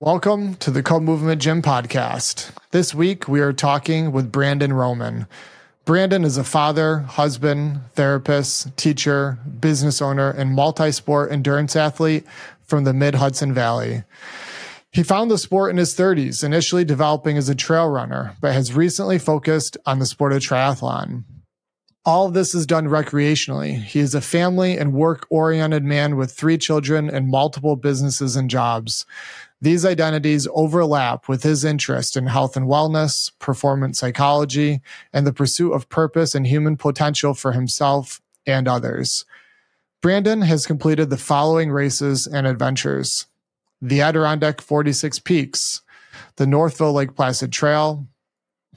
Welcome to the Co Movement Gym podcast. This week we are talking with Brandon Roman. Brandon is a father, husband, therapist, teacher, business owner, and multi sport endurance athlete from the mid Hudson Valley. He found the sport in his 30s, initially developing as a trail runner, but has recently focused on the sport of triathlon. All of this is done recreationally. He is a family and work oriented man with three children and multiple businesses and jobs. These identities overlap with his interest in health and wellness, performance psychology, and the pursuit of purpose and human potential for himself and others. Brandon has completed the following races and adventures the Adirondack 46 Peaks, the Northville Lake Placid Trail,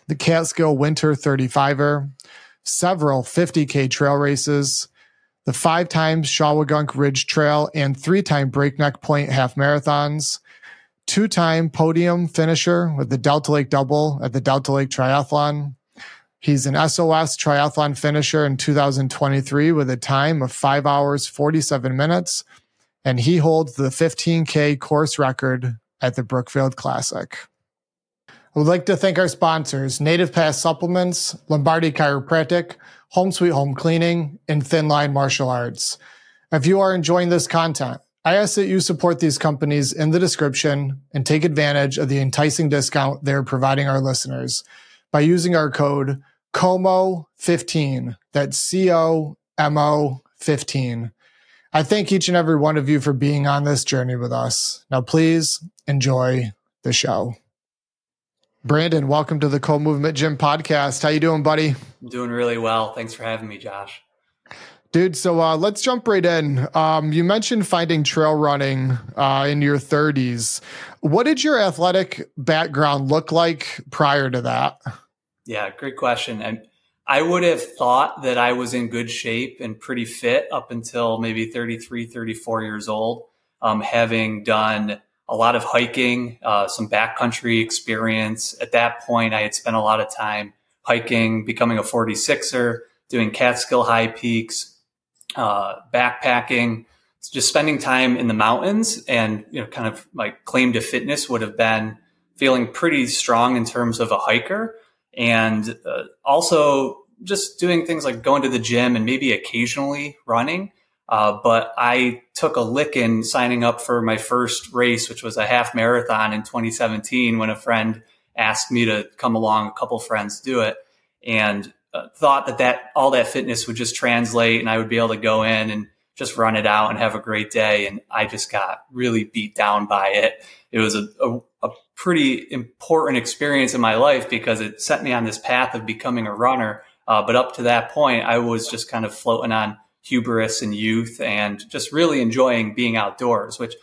the Catskill Winter 35er, several 50K trail races, the five times Shawangunk Ridge Trail and three time Breakneck Point half marathons, two time podium finisher with the Delta Lake Double at the Delta Lake Triathlon. He's an SOS triathlon finisher in 2023 with a time of five hours, 47 minutes. And he holds the 15K course record at the Brookfield Classic. I would like to thank our sponsors, Native Path Supplements, Lombardi Chiropractic, Home Sweet Home Cleaning, and Thin Line Martial Arts. If you are enjoying this content, I ask that you support these companies in the description and take advantage of the enticing discount they're providing our listeners by using our code COMO15. That's C O M O 15. I thank each and every one of you for being on this journey with us. Now, please enjoy the show. Brandon, welcome to the Co Movement Gym podcast. How you doing, buddy? I'm doing really well. Thanks for having me, Josh. Dude, so uh, let's jump right in. Um, you mentioned finding trail running uh, in your 30s. What did your athletic background look like prior to that? Yeah, great question. And I would have thought that I was in good shape and pretty fit up until maybe 33, 34 years old, um, having done a lot of hiking, uh, some backcountry experience. At that point, I had spent a lot of time hiking, becoming a 46er, doing Catskill high peaks, uh, backpacking, just spending time in the mountains, and you know, kind of my claim to fitness would have been feeling pretty strong in terms of a hiker, and uh, also just doing things like going to the gym and maybe occasionally running. Uh, but I took a lick in signing up for my first race, which was a half marathon in 2017 when a friend asked me to come along. A couple friends do it. And uh, thought that that all that fitness would just translate and I would be able to go in and just run it out and have a great day. And I just got really beat down by it. It was a, a, a pretty important experience in my life because it set me on this path of becoming a runner. Uh, but up to that point, I was just kind of floating on hubris and youth and just really enjoying being outdoors, which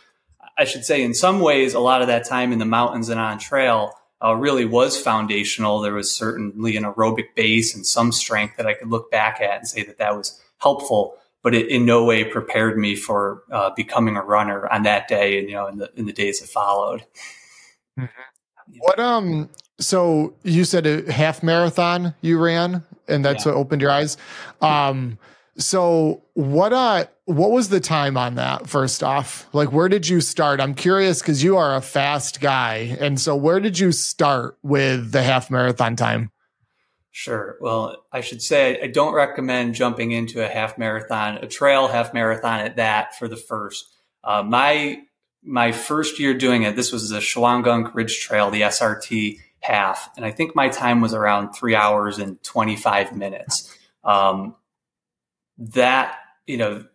I should say in some ways, a lot of that time in the mountains and on trail uh, really was foundational. There was certainly an aerobic base and some strength that I could look back at and say that that was helpful, but it in no way prepared me for uh, becoming a runner on that day and you know in the in the days that followed. Mm-hmm. What um so you said a half marathon you ran and that's yeah. what opened your eyes. Um so what uh what was the time on that first off? Like where did you start? I'm curious cuz you are a fast guy. And so where did you start with the half marathon time? Sure. Well, I should say I don't recommend jumping into a half marathon, a trail half marathon at that for the first. Uh, my my first year doing it, this was the Shawangunk Ridge Trail, the SRT half, and I think my time was around three hours and twenty five minutes. Um, that you know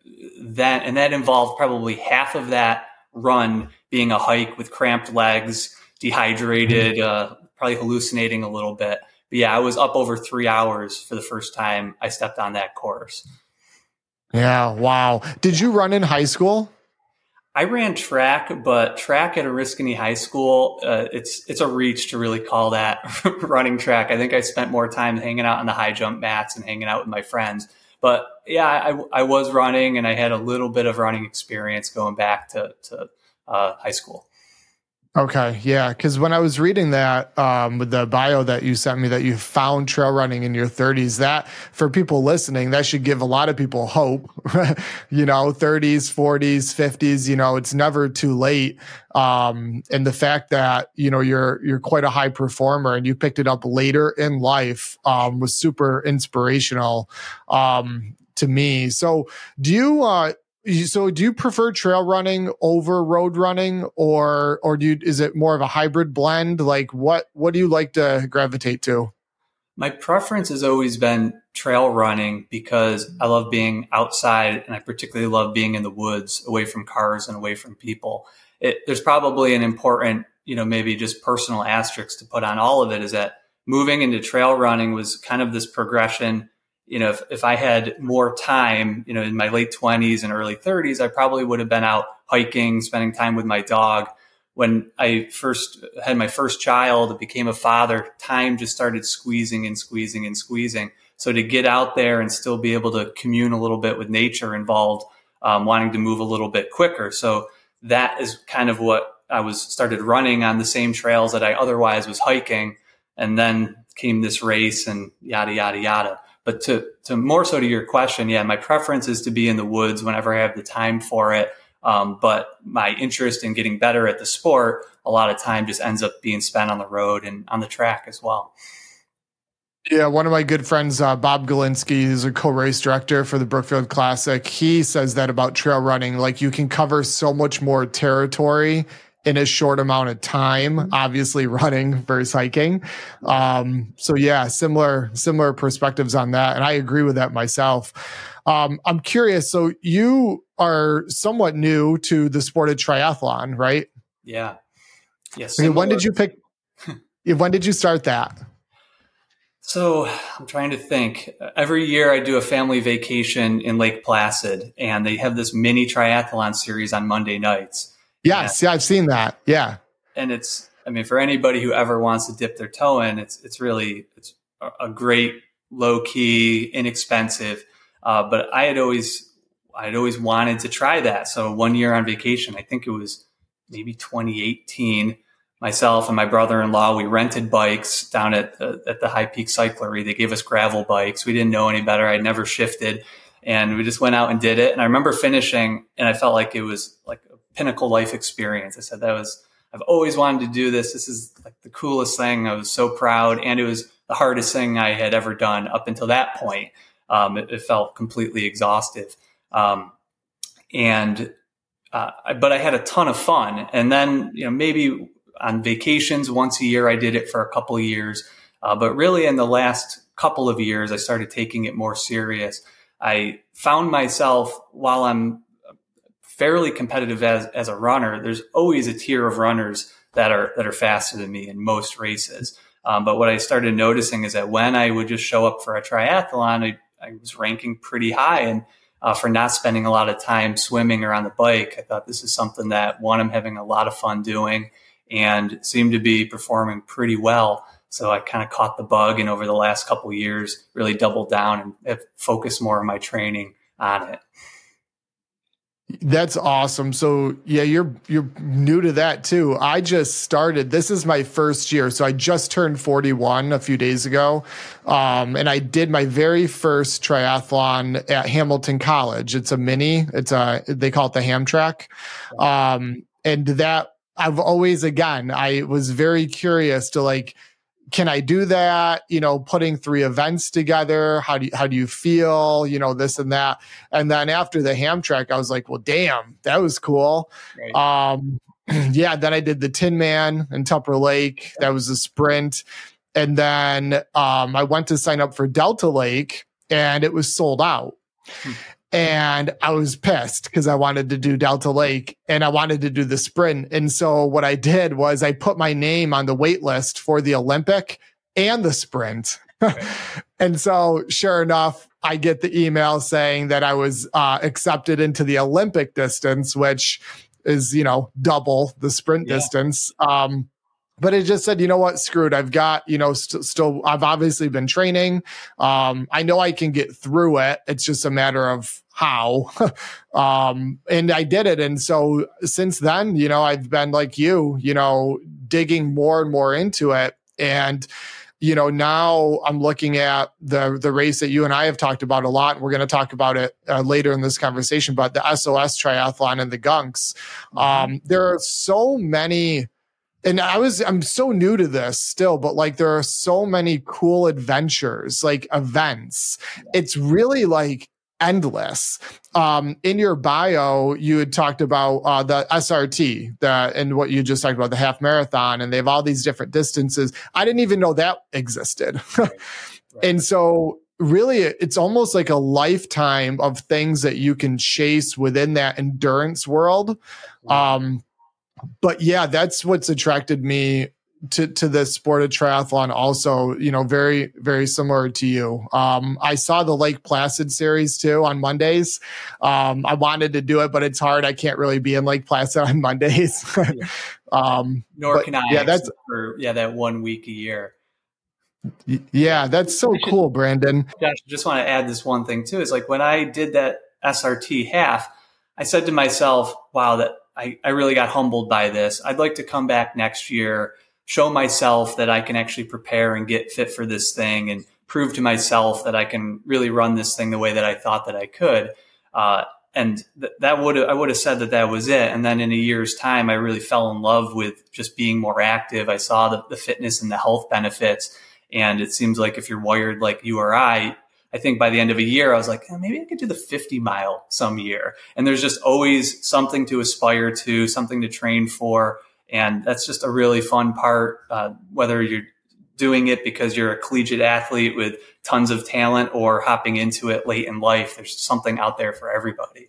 that and that involved probably half of that run being a hike with cramped legs dehydrated uh, probably hallucinating a little bit. But yeah i was up over three hours for the first time i stepped on that course. Yeah wow. Did you run in high school? I ran track, but track at Oriskany High School, uh, it's it's a reach to really call that running track. I think I spent more time hanging out on the high jump mats and hanging out with my friends. But yeah, I, I was running and I had a little bit of running experience going back to, to uh, high school. Okay, yeah, because when I was reading that um, with the bio that you sent me, that you found trail running in your 30s, that for people listening, that should give a lot of people hope. you know, 30s, 40s, 50s. You know, it's never too late. Um, and the fact that you know you're you're quite a high performer and you picked it up later in life um, was super inspirational um, to me. So, do you? Uh, so do you prefer trail running over road running or or do you is it more of a hybrid blend? Like what what do you like to gravitate to? My preference has always been trail running because i love being outside and i particularly love being in the woods away from cars and away from people. It, there's probably an important you know maybe just personal asterisk to put on all of it is that moving into trail running was kind of this progression you know, if, if I had more time, you know, in my late 20s and early 30s, I probably would have been out hiking, spending time with my dog. When I first had my first child, became a father, time just started squeezing and squeezing and squeezing. So to get out there and still be able to commune a little bit with nature involved um, wanting to move a little bit quicker. So that is kind of what I was started running on the same trails that I otherwise was hiking. And then came this race and yada, yada, yada. But to, to more so to your question, yeah, my preference is to be in the woods whenever I have the time for it. Um, but my interest in getting better at the sport, a lot of time just ends up being spent on the road and on the track as well. Yeah, one of my good friends, uh, Bob Galinsky, who's a co-race director for the Brookfield Classic. He says that about trail running, like you can cover so much more territory in a short amount of time, mm-hmm. obviously running versus hiking. Um, so yeah, similar, similar perspectives on that. And I agree with that myself. Um, I'm curious. So you are somewhat new to the sport of triathlon, right? Yeah. Yes. I mean, when did you pick, when did you start that? So I'm trying to think. Every year I do a family vacation in Lake Placid and they have this mini triathlon series on Monday nights. Yes, yeah, I've seen that. Yeah. And it's I mean for anybody who ever wants to dip their toe in, it's it's really it's a great low key, inexpensive. Uh, but I had always I had always wanted to try that. So one year on vacation, I think it was maybe 2018, myself and my brother-in-law, we rented bikes down at the, at the High Peak Cyclery. They gave us gravel bikes. We didn't know any better. I'd never shifted and we just went out and did it. And I remember finishing and I felt like it was like pinnacle life experience. I said that was I've always wanted to do this. This is like the coolest thing. I was so proud, and it was the hardest thing I had ever done up until that point. Um, it, it, felt completely exhaustive, um, and uh, but I had a ton of fun. And then you know maybe on vacations once a year I did it for a couple years, uh, but really in the last couple of years I started taking it more serious. I found myself while I'm fairly competitive as, as a runner, there's always a tier of runners that are that are faster than me in most races. Um, but what I started noticing is that when I would just show up for a triathlon, I, I was ranking pretty high. And uh, for not spending a lot of time swimming or on the bike, I thought this is something that one, I'm having a lot of fun doing and seemed to be performing pretty well. So I kind of caught the bug and over the last couple years really doubled down and have focused more of my training on it. That's awesome. So yeah, you're you're new to that too. I just started. This is my first year, so I just turned 41 a few days ago, um, and I did my very first triathlon at Hamilton College. It's a mini. It's a they call it the Hamtrak, um, and that I've always again I was very curious to like can I do that? You know, putting three events together. How do you, how do you feel? You know, this and that. And then after the Hamtrak, I was like, well, damn, that was cool. Right. Um, yeah. Then I did the Tinman in Tupper Lake. That was a sprint. And then um, I went to sign up for Delta Lake and it was sold out. Hmm and I was pissed because I wanted to do Delta Lake and I wanted to do the sprint. And so what I did was I put my name on the wait list for the Olympic and the sprint. and so sure enough, I get the email saying that I was uh, accepted into the Olympic distance, which is, you know, double the sprint yeah. distance. Um, but it just said, you know what, screwed. I've got, you know, st- still, I've obviously been training. Um, I know I can get through it. It's just a matter of how. um, and I did it. And so since then, you know, I've been like you, you know, digging more and more into it. And, you know, now I'm looking at the the race that you and I have talked about a lot. And we're going to talk about it uh, later in this conversation, but the SOS triathlon and the Gunks. Mm-hmm. Um, there are so many and I was I'm so new to this still, but like there are so many cool adventures, like events. It's really like endless. Um, in your bio, you had talked about uh, the SRT, the and what you just talked about, the half marathon, and they have all these different distances. I didn't even know that existed. right. Right. And so really it's almost like a lifetime of things that you can chase within that endurance world. Um, but yeah, that's what's attracted me to to this sport of triathlon also you know very very similar to you. Um i saw the lake placid series too on mondays. Um i wanted to do it but it's hard. I can't really be in lake placid on mondays. Um nor can i yeah that's for yeah that one week a year. Yeah that's so cool brandon. Josh, just want to add this one thing too is like when i did that srt half i said to myself wow that I, I really got humbled by this. I'd like to come back next year, show myself that I can actually prepare and get fit for this thing and prove to myself that I can really run this thing the way that I thought that I could. Uh, and th- that would I would have said that that was it. And then in a year's time, I really fell in love with just being more active. I saw the, the fitness and the health benefits. And it seems like if you're wired like you or I, I think by the end of a year, I was like, oh, maybe I could do the 50 mile some year. And there's just always something to aspire to, something to train for. And that's just a really fun part, uh, whether you're doing it because you're a collegiate athlete with tons of talent or hopping into it late in life. There's something out there for everybody.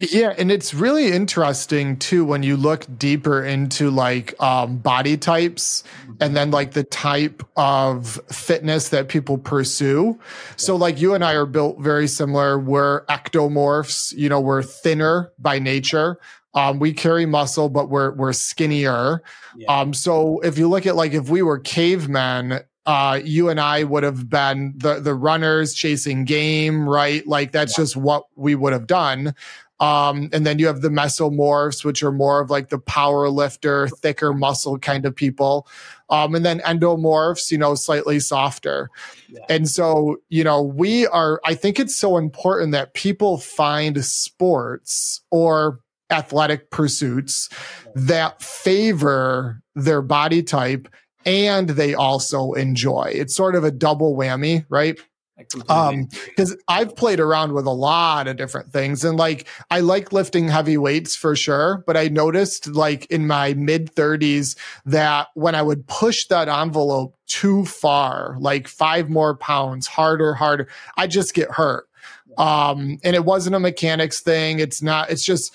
Yeah, and it's really interesting too when you look deeper into like um, body types and then like the type of fitness that people pursue. So like you and I are built very similar. We're ectomorphs, you know, we're thinner by nature. Um, we carry muscle, but we're we're skinnier. Yeah. Um, so if you look at like if we were cavemen, uh, you and I would have been the the runners chasing game, right? Like that's yeah. just what we would have done. Um, and then you have the mesomorphs, which are more of like the power lifter, thicker muscle kind of people. Um, and then endomorphs, you know, slightly softer. Yeah. And so, you know, we are, I think it's so important that people find sports or athletic pursuits that favor their body type and they also enjoy. It's sort of a double whammy, right? Um, because I've played around with a lot of different things and like I like lifting heavy weights for sure, but I noticed like in my mid 30s that when I would push that envelope too far, like five more pounds, harder, harder, I just get hurt. Um, and it wasn't a mechanics thing. It's not, it's just,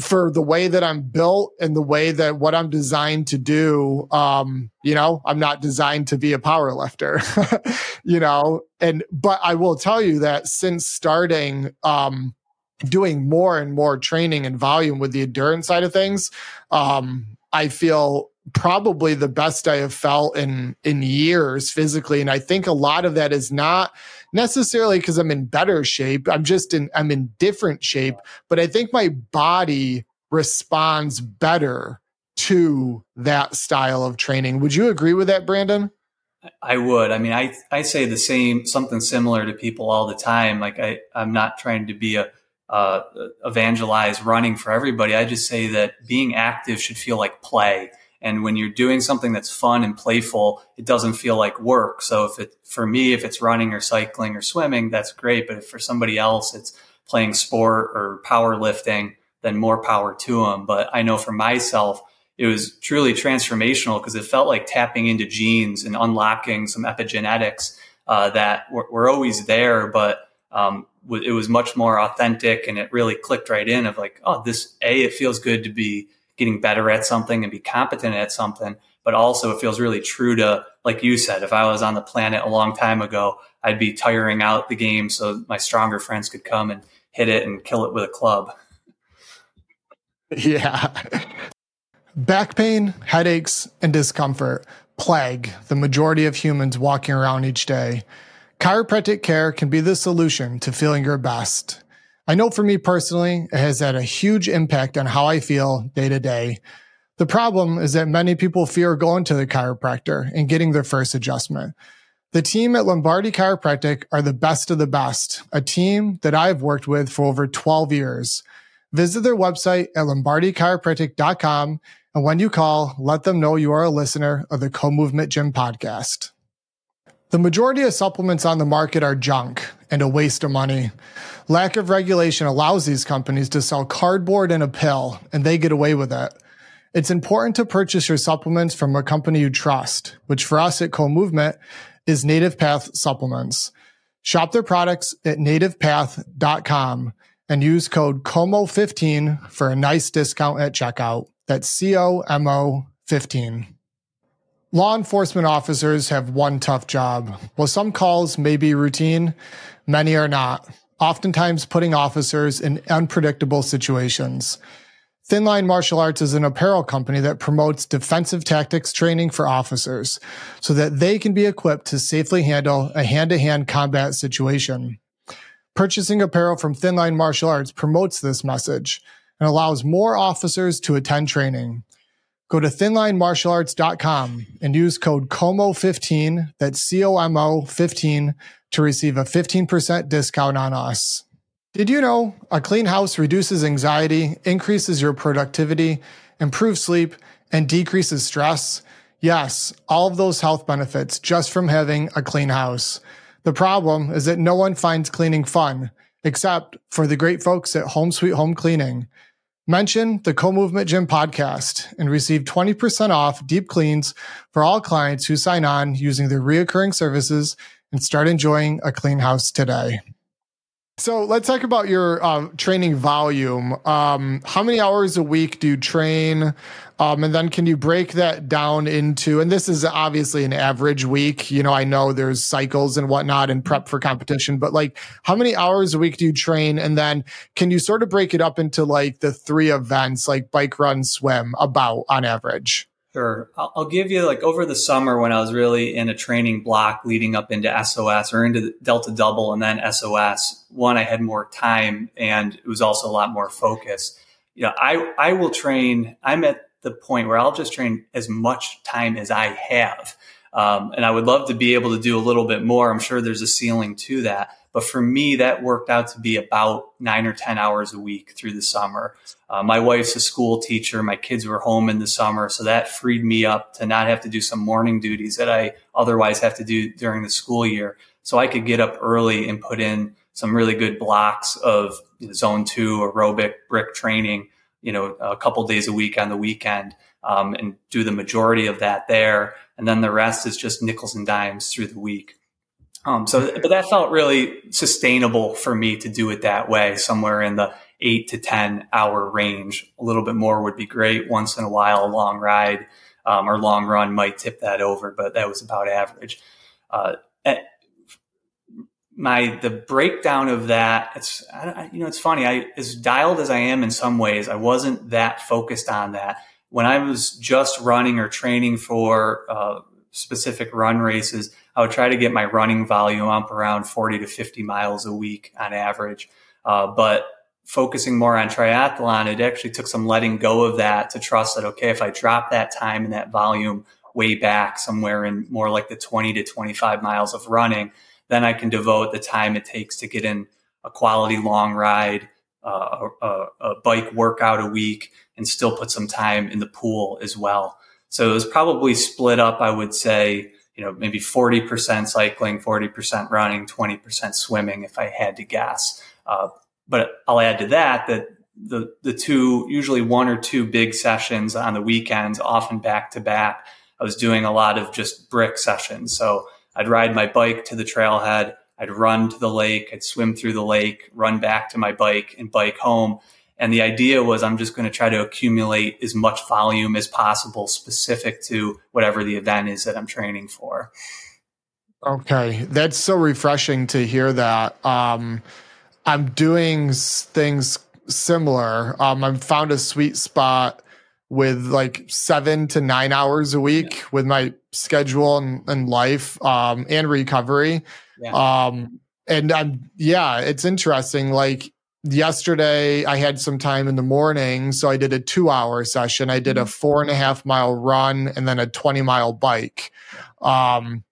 for the way that I'm built and the way that what I'm designed to do, um, you know, I'm not designed to be a power lifter, you know, and, but I will tell you that since starting, um, doing more and more training and volume with the endurance side of things, um, I feel probably the best I have felt in in years physically. And I think a lot of that is not necessarily because I'm in better shape. I'm just in I'm in different shape but I think my body responds better to that style of training. Would you agree with that Brandon? I would. I mean I I say the same something similar to people all the time. Like I I'm not trying to be a uh, evangelize running for everybody. I just say that being active should feel like play and when you're doing something that's fun and playful, it doesn't feel like work. So if it, for me, if it's running or cycling or swimming, that's great. But if for somebody else, it's playing sport or powerlifting, then more power to them. But I know for myself, it was truly transformational because it felt like tapping into genes and unlocking some epigenetics uh, that were, were, always there, but um, it was much more authentic and it really clicked right in of like, oh, this A, it feels good to be getting better at something and be competent at something. But also it feels really true to, like you said, if I was on the planet a long time ago, I'd be tiring out the game so my stronger friends could come and hit it and kill it with a club. Yeah. Back pain, headaches, and discomfort plague the majority of humans walking around each day. Chiropractic care can be the solution to feeling your best. I know for me personally, it has had a huge impact on how I feel day to day. The problem is that many people fear going to the chiropractor and getting their first adjustment. The team at Lombardi Chiropractic are the best of the best, a team that I've worked with for over 12 years. Visit their website at lombardichiropractic.com and when you call, let them know you are a listener of the Co-Movement Gym podcast. The majority of supplements on the market are junk and a waste of money. Lack of regulation allows these companies to sell cardboard and a pill, and they get away with it. It's important to purchase your supplements from a company you trust, which for us at Co-Movement is Native Path Supplements. Shop their products at nativepath.com and use code COMO15 for a nice discount at checkout. That's C O M O 15. Law enforcement officers have one tough job. While some calls may be routine, many are not, oftentimes putting officers in unpredictable situations. Thinline Martial Arts is an apparel company that promotes defensive tactics training for officers so that they can be equipped to safely handle a hand to hand combat situation. Purchasing apparel from Thinline Martial Arts promotes this message and allows more officers to attend training. Go to thinlinemartialarts.com and use code COMO15, that's C O M O 15, to receive a 15% discount on us. Did you know a clean house reduces anxiety, increases your productivity, improves sleep, and decreases stress? Yes, all of those health benefits just from having a clean house. The problem is that no one finds cleaning fun, except for the great folks at Home Sweet Home Cleaning. Mention the Co-Movement Gym podcast and receive 20% off deep cleans for all clients who sign on using their reoccurring services and start enjoying a clean house today. So let's talk about your uh, training volume. Um, how many hours a week do you train? Um, and then can you break that down into, and this is obviously an average week. You know, I know there's cycles and whatnot and prep for competition, but like how many hours a week do you train? And then can you sort of break it up into like the three events, like bike, run, swim, about on average? Sure. I'll give you like over the summer when I was really in a training block leading up into SOS or into Delta Double and then SOS. One, I had more time and it was also a lot more focus. You know, I, I will train, I'm at the point where I'll just train as much time as I have. Um, and I would love to be able to do a little bit more. I'm sure there's a ceiling to that. But for me, that worked out to be about nine or 10 hours a week through the summer. Uh, my wife's a school teacher. My kids were home in the summer. So that freed me up to not have to do some morning duties that I otherwise have to do during the school year. So I could get up early and put in some really good blocks of zone two aerobic brick training, you know, a couple days a week on the weekend. Um, and do the majority of that there. And then the rest is just nickels and dimes through the week. Um, so, but that felt really sustainable for me to do it that way, somewhere in the eight to 10 hour range. A little bit more would be great. Once in a while, a long ride um, or long run might tip that over, but that was about average. Uh, eh, my the breakdown of that it's I, you know it's funny i as dialed as i am in some ways i wasn't that focused on that when i was just running or training for uh, specific run races, I would try to get my running volume up around 40 to 50 miles a week on average. Uh, but focusing more on triathlon, it actually took some letting go of that to trust that, okay, if I drop that time and that volume way back somewhere in more like the 20 to 25 miles of running, then I can devote the time it takes to get in a quality long ride, uh, a, a bike workout a week, and still put some time in the pool as well. So it was probably split up, I would say, you know, maybe 40% cycling, 40% running, 20% swimming if I had to guess. Uh, but I'll add to that that the, the two, usually one or two big sessions on the weekends, often back to back, I was doing a lot of just brick sessions. So I'd ride my bike to the trailhead. I'd run to the lake. I'd swim through the lake, run back to my bike and bike home. And the idea was I'm just going to try to accumulate as much volume as possible specific to whatever the event is that I'm training for. Okay. That's so refreshing to hear that. Um, I'm doing things similar. Um, I've found a sweet spot with like seven to nine hours a week yeah. with my schedule and, and life um, and recovery. Yeah. Um, and I'm, yeah, it's interesting. Like yesterday, I had some time in the morning. So I did a two hour session. I did a mm-hmm. four and a half mile run and then a 20 mile bike. Um,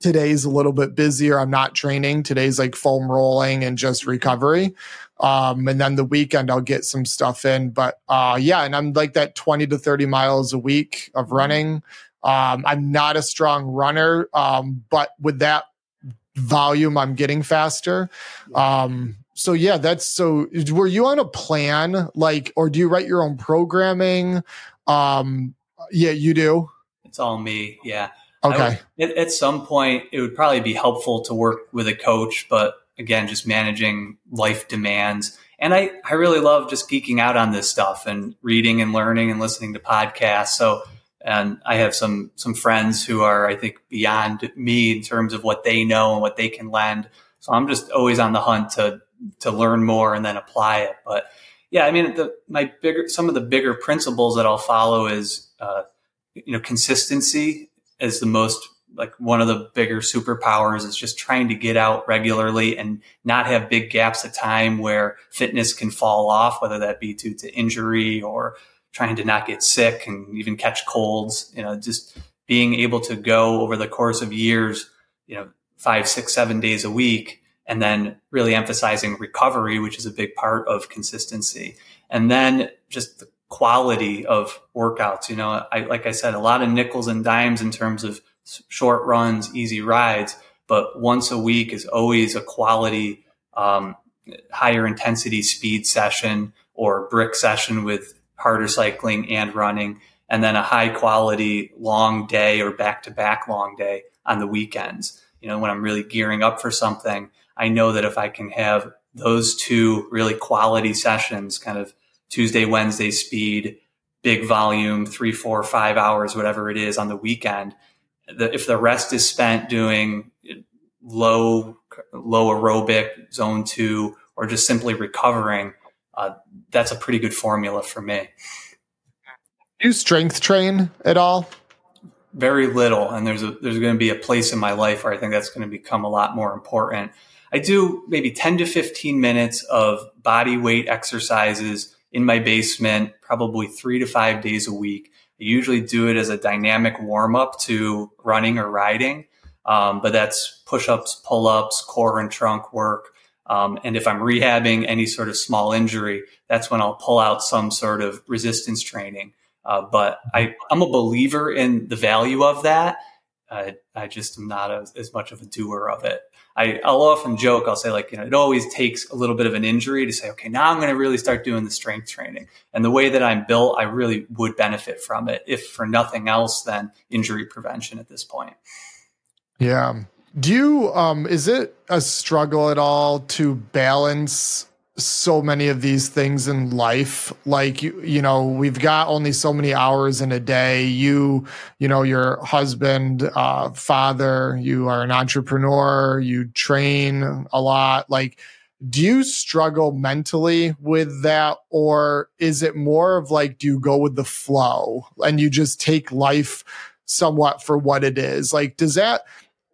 today's a little bit busier. I'm not training. Today's like foam rolling and just recovery. Um, and then the weekend I'll get some stuff in. But uh, yeah, and I'm like that 20 to 30 miles a week of mm-hmm. running. Um, I'm not a strong runner, um, but with that volume, I'm getting faster. Um, so yeah, that's so. Were you on a plan, like, or do you write your own programming? Um, yeah, you do. It's all me. Yeah. Okay. Would, at, at some point, it would probably be helpful to work with a coach, but again, just managing life demands. And I, I really love just geeking out on this stuff and reading and learning and listening to podcasts. So, and I have some, some friends who are, I think, beyond me in terms of what they know and what they can lend. So I'm just always on the hunt to, to learn more and then apply it. But yeah, I mean, the, my bigger, some of the bigger principles that I'll follow is, uh, you know, consistency is the most like one of the bigger superpowers is just trying to get out regularly and not have big gaps of time where fitness can fall off, whether that be due to injury or trying to not get sick and even catch colds. You know, just being able to go over the course of years, you know, five, six, seven days a week, and then really emphasizing recovery, which is a big part of consistency. And then just the quality of workouts. You know, I, like I said, a lot of nickels and dimes in terms of short runs, easy rides, but once a week is always a quality, um, higher intensity speed session or brick session with harder cycling and running, and then a high quality long day or back to back long day on the weekends. You know, when I'm really gearing up for something, I know that if I can have those two really quality sessions, kind of Tuesday, Wednesday speed, big volume, three, four, five hours, whatever it is on the weekend, the, if the rest is spent doing low low aerobic zone two or just simply recovering, uh, that's a pretty good formula for me. Do you strength train at all? Very little, and there's a, there's going to be a place in my life where I think that's going to become a lot more important. I do maybe 10 to 15 minutes of body weight exercises in my basement, probably three to five days a week. I usually do it as a dynamic warm up to running or riding. Um, but that's push ups, pull ups, core and trunk work. Um, and if I'm rehabbing any sort of small injury, that's when I'll pull out some sort of resistance training. Uh, but I, am a believer in the value of that. I, I just am not a, as much of a doer of it. I, I'll often joke, I'll say like, you know, it always takes a little bit of an injury to say, okay, now I'm going to really start doing the strength training. And the way that I'm built, I really would benefit from it, if for nothing else than injury prevention at this point. Yeah. Do you, um, is it a struggle at all to balance so many of these things in life. Like you, you know we've got only so many hours in a day. You you know your husband uh father you are an entrepreneur you train a lot. Like do you struggle mentally with that or is it more of like do you go with the flow and you just take life somewhat for what it is? Like does that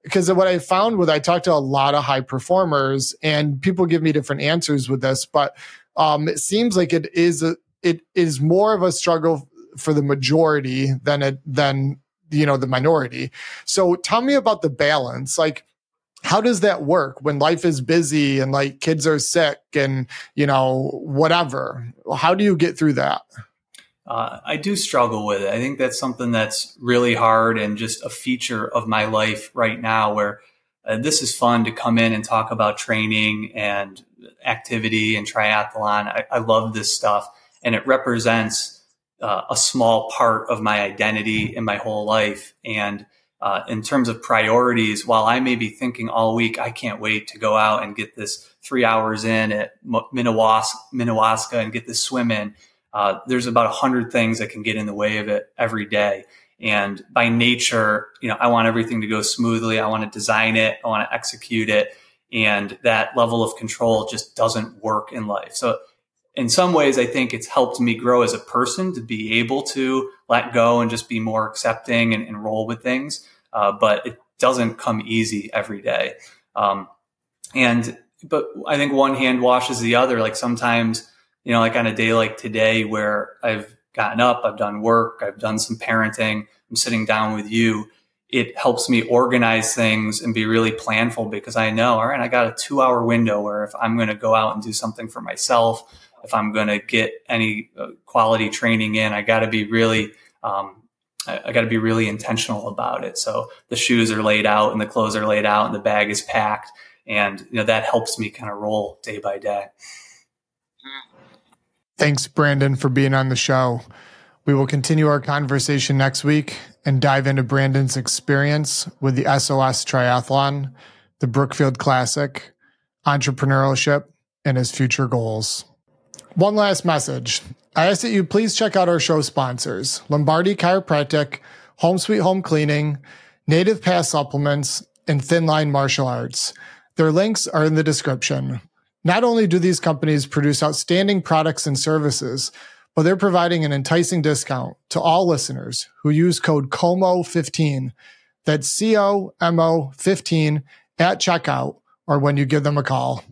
because what I found with I talked to a lot of high performers and people give me different answers with this, but um, it seems like it is a, it is more of a struggle for the majority than it than you know the minority. So tell me about the balance, like how does that work when life is busy and like kids are sick and you know whatever? How do you get through that? Uh, I do struggle with it. I think that's something that's really hard and just a feature of my life right now where uh, this is fun to come in and talk about training and activity and triathlon. I, I love this stuff and it represents uh, a small part of my identity in my whole life. And uh, in terms of priorities, while I may be thinking all week, I can't wait to go out and get this three hours in at Minnewaska, Minnewaska and get this swim in uh, there's about a hundred things that can get in the way of it every day. And by nature, you know, I want everything to go smoothly. I want to design it. I want to execute it. And that level of control just doesn't work in life. So in some ways, I think it's helped me grow as a person to be able to let go and just be more accepting and, and roll with things. Uh, but it doesn't come easy every day. Um, and, but I think one hand washes the other. Like sometimes, you know, like on a day like today where I've gotten up, I've done work, I've done some parenting, I'm sitting down with you. It helps me organize things and be really planful because I know, all right, I got a two hour window where if I'm going to go out and do something for myself, if I'm going to get any uh, quality training in, I got to be really, um, I, I got to be really intentional about it. So the shoes are laid out and the clothes are laid out and the bag is packed. And, you know, that helps me kind of roll day by day. Thanks, Brandon, for being on the show. We will continue our conversation next week and dive into Brandon's experience with the SOS Triathlon, the Brookfield Classic, entrepreneurship, and his future goals. One last message. I ask that you please check out our show sponsors Lombardi Chiropractic, Home Sweet Home Cleaning, Native Path Supplements, and Thin Line Martial Arts. Their links are in the description. Not only do these companies produce outstanding products and services, but they're providing an enticing discount to all listeners who use code COMO15. That's C O M O 15 at checkout or when you give them a call.